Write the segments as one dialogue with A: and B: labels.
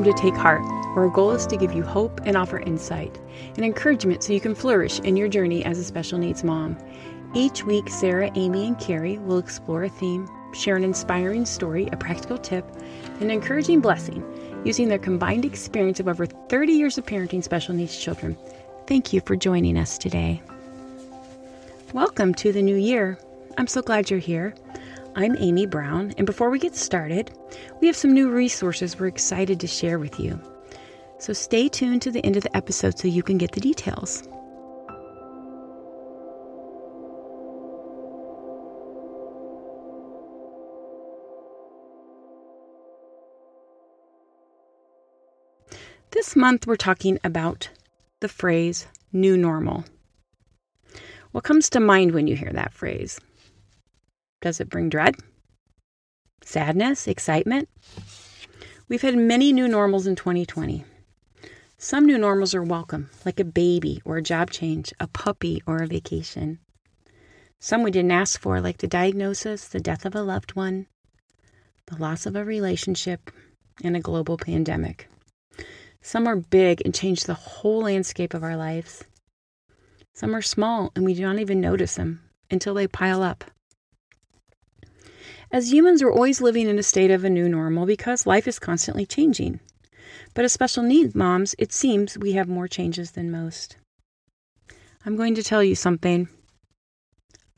A: welcome to Take Heart, where our goal is to give you hope and offer insight and encouragement so you can flourish in your journey as a special needs mom. Each week, Sarah, Amy, and Carrie will explore a theme, share an inspiring story, a practical tip, and an encouraging blessing using their combined experience of over 30 years of parenting special needs children. Thank you for joining us today. Welcome to the new year. I'm so glad you're here. I'm Amy Brown, and before we get started, we have some new resources we're excited to share with you. So stay tuned to the end of the episode so you can get the details. This month, we're talking about the phrase new normal. What comes to mind when you hear that phrase? Does it bring dread? Sadness? Excitement? We've had many new normals in 2020. Some new normals are welcome, like a baby or a job change, a puppy or a vacation. Some we didn't ask for, like the diagnosis, the death of a loved one, the loss of a relationship, and a global pandemic. Some are big and change the whole landscape of our lives. Some are small and we do not even notice them until they pile up. As humans, we're always living in a state of a new normal because life is constantly changing. But as special needs moms, it seems we have more changes than most. I'm going to tell you something.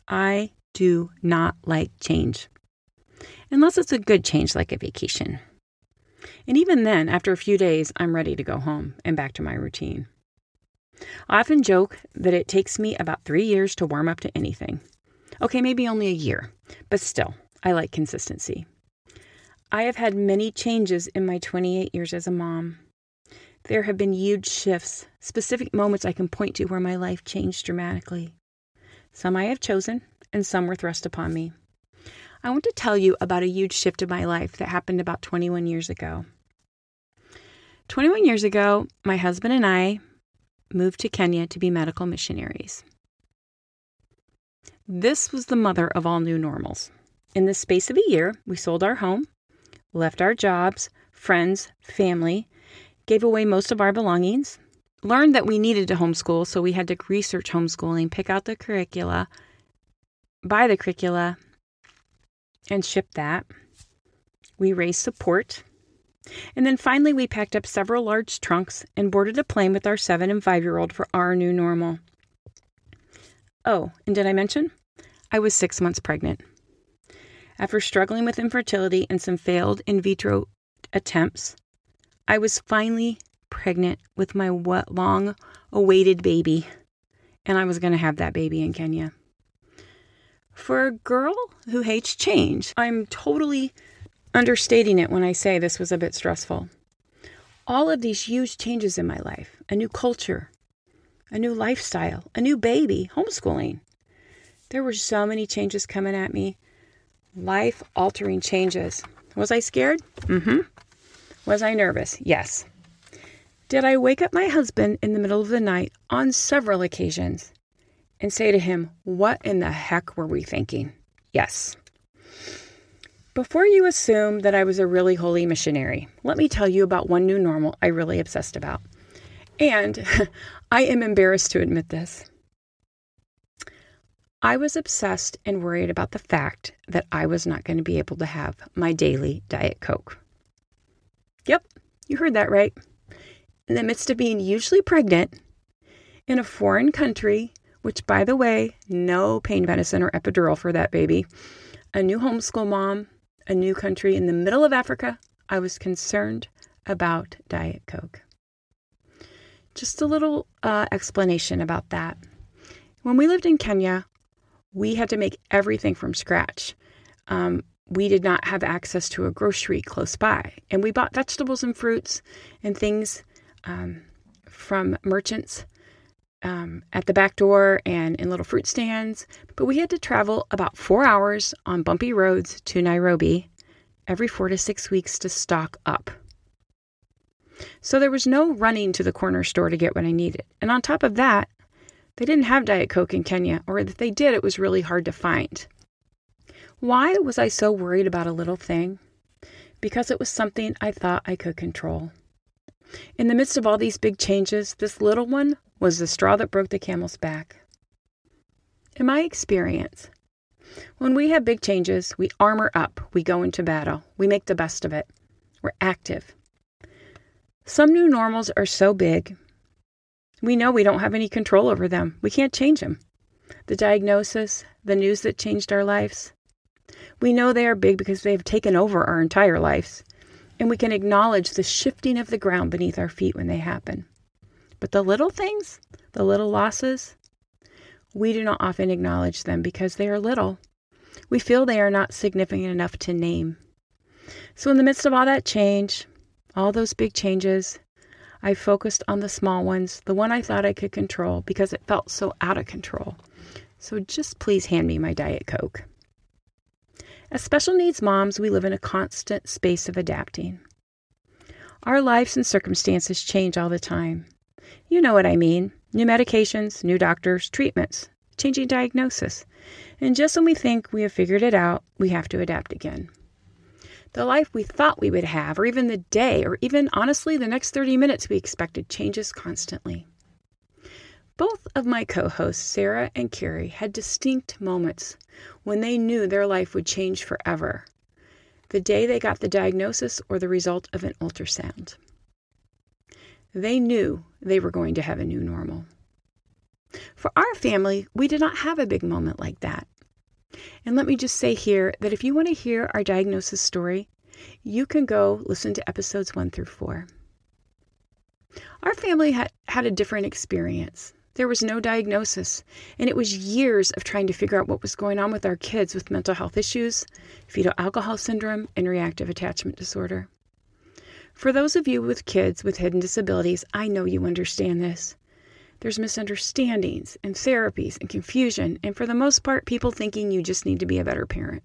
A: I do not like change, unless it's a good change like a vacation. And even then, after a few days, I'm ready to go home and back to my routine. I often joke that it takes me about three years to warm up to anything. Okay, maybe only a year, but still, I like consistency. I have had many changes in my 28 years as a mom. There have been huge shifts, specific moments I can point to where my life changed dramatically. Some I have chosen, and some were thrust upon me. I want to tell you about a huge shift in my life that happened about 21 years ago. 21 years ago, my husband and I moved to Kenya to be medical missionaries. This was the mother of all new normals. In the space of a year, we sold our home, left our jobs, friends, family, gave away most of our belongings, learned that we needed to homeschool, so we had to research homeschooling, pick out the curricula, buy the curricula, and ship that. We raised support. And then finally, we packed up several large trunks and boarded a plane with our seven and five year old for our new normal. Oh, and did I mention? I was six months pregnant. After struggling with infertility and some failed in vitro attempts, I was finally pregnant with my long awaited baby, and I was going to have that baby in Kenya. For a girl who hates change, I'm totally understating it when I say this was a bit stressful. All of these huge changes in my life a new culture, a new lifestyle, a new baby, homeschooling. There were so many changes coming at me life altering changes. Was I scared? Mm hmm. Was I nervous? Yes. Did I wake up my husband in the middle of the night on several occasions and say to him, What in the heck were we thinking? Yes. Before you assume that I was a really holy missionary, let me tell you about one new normal I really obsessed about. And I am embarrassed to admit this. I was obsessed and worried about the fact that I was not going to be able to have my daily Diet Coke. Yep, you heard that right. In the midst of being hugely pregnant in a foreign country, which, by the way, no pain medicine or epidural for that baby, a new homeschool mom, a new country in the middle of Africa, I was concerned about Diet Coke. Just a little uh, explanation about that. When we lived in Kenya, we had to make everything from scratch. Um, we did not have access to a grocery close by, and we bought vegetables and fruits and things um, from merchants um, at the back door and in little fruit stands. But we had to travel about four hours on bumpy roads to Nairobi every four to six weeks to stock up. So there was no running to the corner store to get what I needed. And on top of that, they didn't have Diet Coke in Kenya, or if they did, it was really hard to find. Why was I so worried about a little thing? Because it was something I thought I could control. In the midst of all these big changes, this little one was the straw that broke the camel's back. In my experience, when we have big changes, we armor up, we go into battle, we make the best of it, we're active. Some new normals are so big, we know we don't have any control over them. We can't change them. The diagnosis, the news that changed our lives, we know they are big because they have taken over our entire lives, and we can acknowledge the shifting of the ground beneath our feet when they happen. But the little things, the little losses, we do not often acknowledge them because they are little. We feel they are not significant enough to name. So, in the midst of all that change, all those big changes, I focused on the small ones, the one I thought I could control because it felt so out of control. So, just please hand me my Diet Coke. As special needs moms, we live in a constant space of adapting. Our lives and circumstances change all the time. You know what I mean new medications, new doctors, treatments, changing diagnosis. And just when we think we have figured it out, we have to adapt again. The life we thought we would have, or even the day, or even honestly the next 30 minutes we expected, changes constantly. Both of my co hosts, Sarah and Carrie, had distinct moments when they knew their life would change forever the day they got the diagnosis or the result of an ultrasound. They knew they were going to have a new normal. For our family, we did not have a big moment like that. And let me just say here that if you want to hear our diagnosis story, you can go listen to episodes one through four. Our family had, had a different experience. There was no diagnosis, and it was years of trying to figure out what was going on with our kids with mental health issues, fetal alcohol syndrome, and reactive attachment disorder. For those of you with kids with hidden disabilities, I know you understand this. There's misunderstandings and therapies and confusion, and for the most part, people thinking you just need to be a better parent.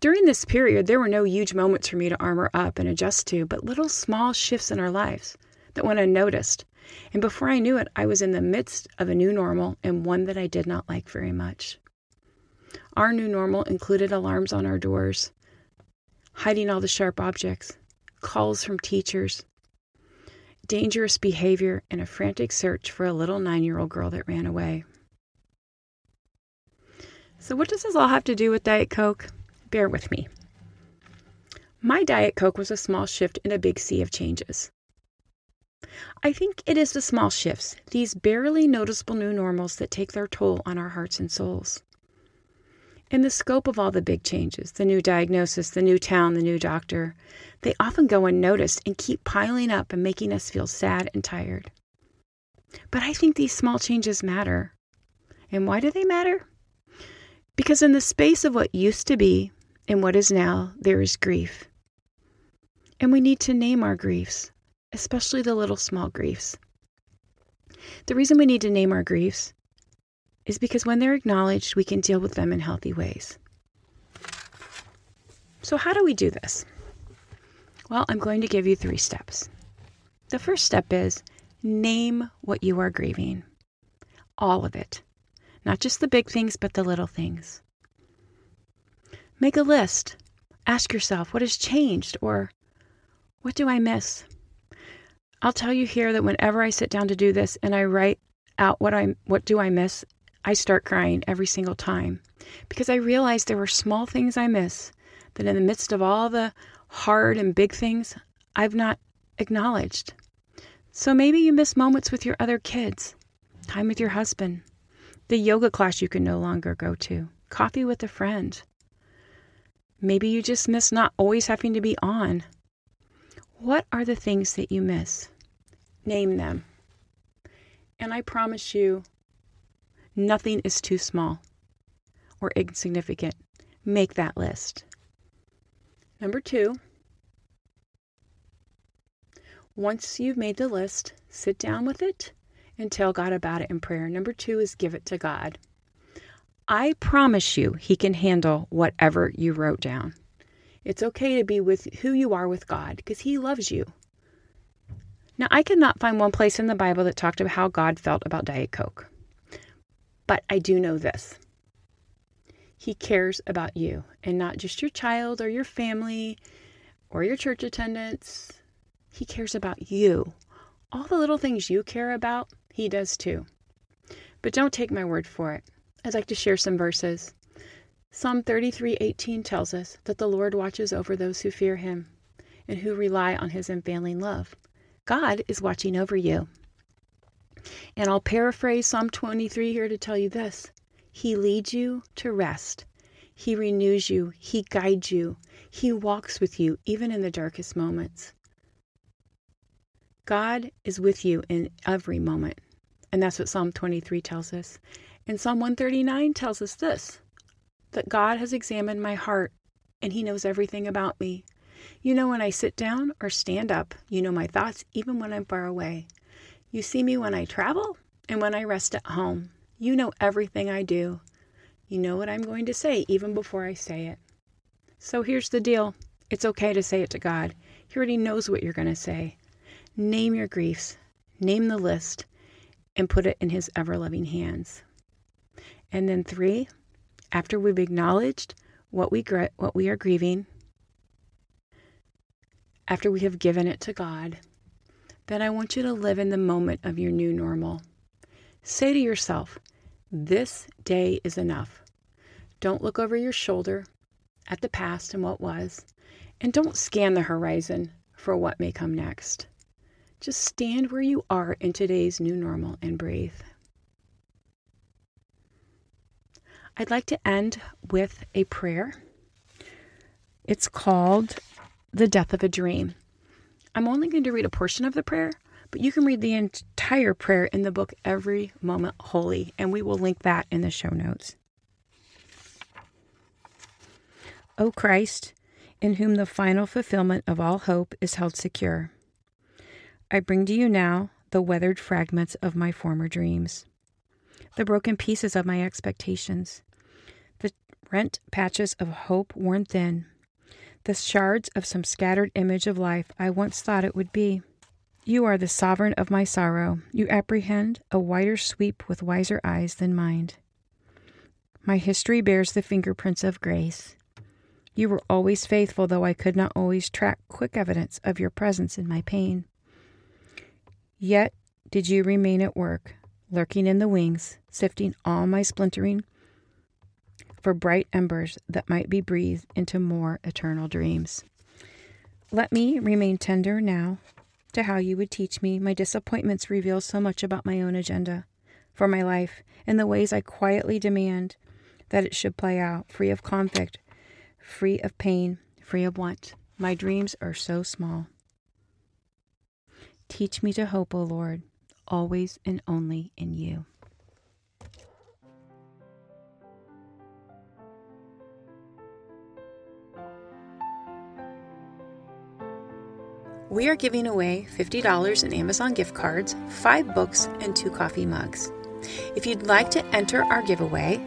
A: During this period, there were no huge moments for me to armor up and adjust to, but little small shifts in our lives that went unnoticed and before I knew it, I was in the midst of a new normal and one that I did not like very much. Our new normal included alarms on our doors, hiding all the sharp objects, calls from teachers, dangerous behavior, and a frantic search for a little nine year old girl that ran away. So, what does this all have to do with Diet Coke? Bear with me. My Diet Coke was a small shift in a big sea of changes. I think it is the small shifts, these barely noticeable new normals, that take their toll on our hearts and souls. In the scope of all the big changes, the new diagnosis, the new town, the new doctor, they often go unnoticed and keep piling up and making us feel sad and tired. But I think these small changes matter. And why do they matter? Because in the space of what used to be and what is now, there is grief. And we need to name our griefs especially the little small griefs. The reason we need to name our griefs is because when they're acknowledged, we can deal with them in healthy ways. So, how do we do this? Well, I'm going to give you three steps. The first step is name what you are grieving, all of it, not just the big things, but the little things. Make a list. Ask yourself, what has changed or what do I miss? I'll tell you here that whenever I sit down to do this and I write out what I what do I miss, I start crying every single time because I realize there were small things I miss that in the midst of all the hard and big things, I've not acknowledged. So maybe you miss moments with your other kids, time with your husband, the yoga class you can no longer go to, coffee with a friend. Maybe you just miss not always having to be on what are the things that you miss? Name them. And I promise you, nothing is too small or insignificant. Make that list. Number two, once you've made the list, sit down with it and tell God about it in prayer. Number two is give it to God. I promise you, He can handle whatever you wrote down. It's okay to be with who you are with God because He loves you. Now, I cannot find one place in the Bible that talked about how God felt about Diet Coke. But I do know this He cares about you and not just your child or your family or your church attendance. He cares about you. All the little things you care about, He does too. But don't take my word for it. I'd like to share some verses. Psalm 33:18 tells us that the Lord watches over those who fear him and who rely on his unfailing love. God is watching over you. And I'll paraphrase Psalm 23 here to tell you this. He leads you to rest. He renews you. He guides you. He walks with you even in the darkest moments. God is with you in every moment. And that's what Psalm 23 tells us. And Psalm 139 tells us this that God has examined my heart and He knows everything about me. You know when I sit down or stand up. You know my thoughts even when I'm far away. You see me when I travel and when I rest at home. You know everything I do. You know what I'm going to say even before I say it. So here's the deal it's okay to say it to God. He already knows what you're going to say. Name your griefs, name the list, and put it in His ever loving hands. And then, three, after we've acknowledged what we, gr- what we are grieving, after we have given it to God, then I want you to live in the moment of your new normal. Say to yourself, This day is enough. Don't look over your shoulder at the past and what was, and don't scan the horizon for what may come next. Just stand where you are in today's new normal and breathe. I'd like to end with a prayer. It's called The Death of a Dream. I'm only going to read a portion of the prayer, but you can read the entire prayer in the book Every Moment Holy, and we will link that in the show notes. O Christ, in whom the final fulfillment of all hope is held secure, I bring to you now the weathered fragments of my former dreams, the broken pieces of my expectations, the rent patches of hope worn thin, the shards of some scattered image of life I once thought it would be. You are the sovereign of my sorrow. You apprehend a wider sweep with wiser eyes than mine. My history bears the fingerprints of grace. You were always faithful, though I could not always track quick evidence of your presence in my pain. Yet did you remain at work, lurking in the wings, sifting all my splintering for bright embers that might be breathed into more eternal dreams. Let me remain tender now to how you would teach me. My disappointments reveal so much about my own agenda for my life and the ways I quietly demand that it should play out, free of conflict, free of pain, free of want. My dreams are so small. Teach me to hope, O Lord, always and only in you. We are giving away $50 in Amazon gift cards, five books, and two coffee mugs. If you'd like to enter our giveaway,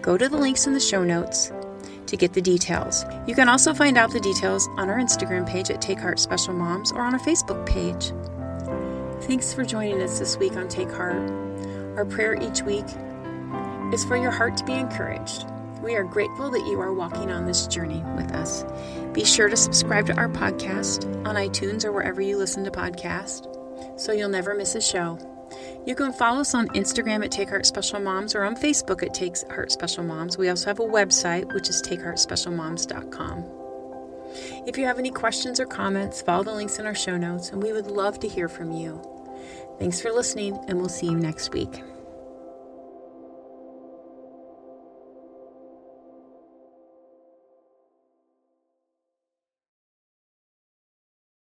A: go to the links in the show notes to get the details. You can also find out the details on our Instagram page at Take Heart Special Moms or on our Facebook page. Thanks for joining us this week on Take Heart. Our prayer each week is for your heart to be encouraged we are grateful that you are walking on this journey with us. Be sure to subscribe to our podcast on iTunes or wherever you listen to podcasts so you'll never miss a show. You can follow us on Instagram at Take Heart Special Moms or on Facebook at Take Heart Special Moms. We also have a website, which is takeheartspecialmoms.com. If you have any questions or comments, follow the links in our show notes, and we would love to hear from you. Thanks for listening, and we'll see you next week.